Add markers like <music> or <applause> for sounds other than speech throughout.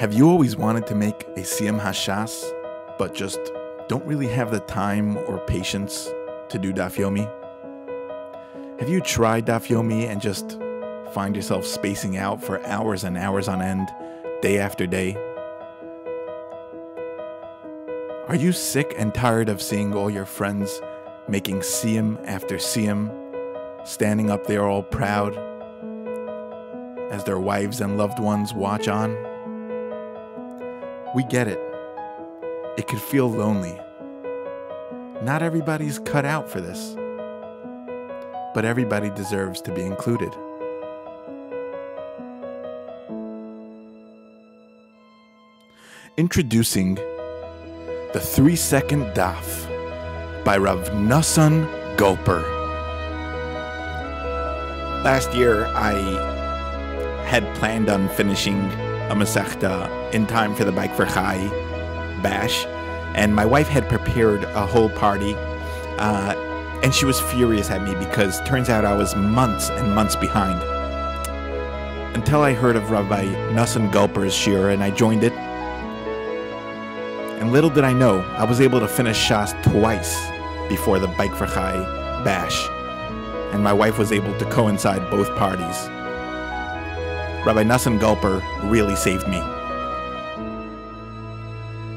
Have you always wanted to make a Siyum Hashas, but just don't really have the time or patience to do Dafyomi? Have you tried Dafyomi and just find yourself spacing out for hours and hours on end, day after day? Are you sick and tired of seeing all your friends making Siyum after Siyum, standing up there all proud as their wives and loved ones watch on? We get it. It could feel lonely. Not everybody's cut out for this, but everybody deserves to be included. Introducing the three second daf by Rav Nosson Gulper. Last year, I had planned on finishing a Masechta in time for the Bike for Chai bash, and my wife had prepared a whole party, uh, and she was furious at me because turns out I was months and months behind. Until I heard of Rabbi Nosson Gulper's shiur, and I joined it. And little did I know, I was able to finish Shas twice before the Bike for Chai bash, and my wife was able to coincide both parties. Rabbi Nosson Gulper really saved me.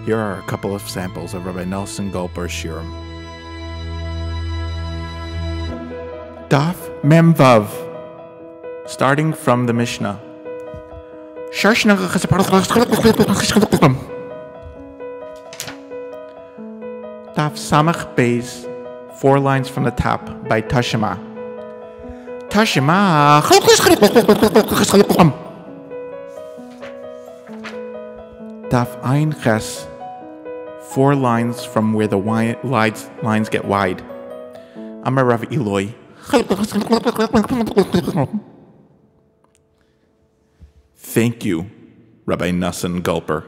Here are a couple of samples of Rabbi Nosson Gulper's shiurim. Daf Mem Vav, starting from the Mishnah. Daf Samach Beis, four lines from the top by Tashima. Tashima. <laughs> Daf Ein Ches, four lines from where the wi- lines, lines get wide. Amar Rav Eloi. Thank you, Rabbi Nosson Gulper.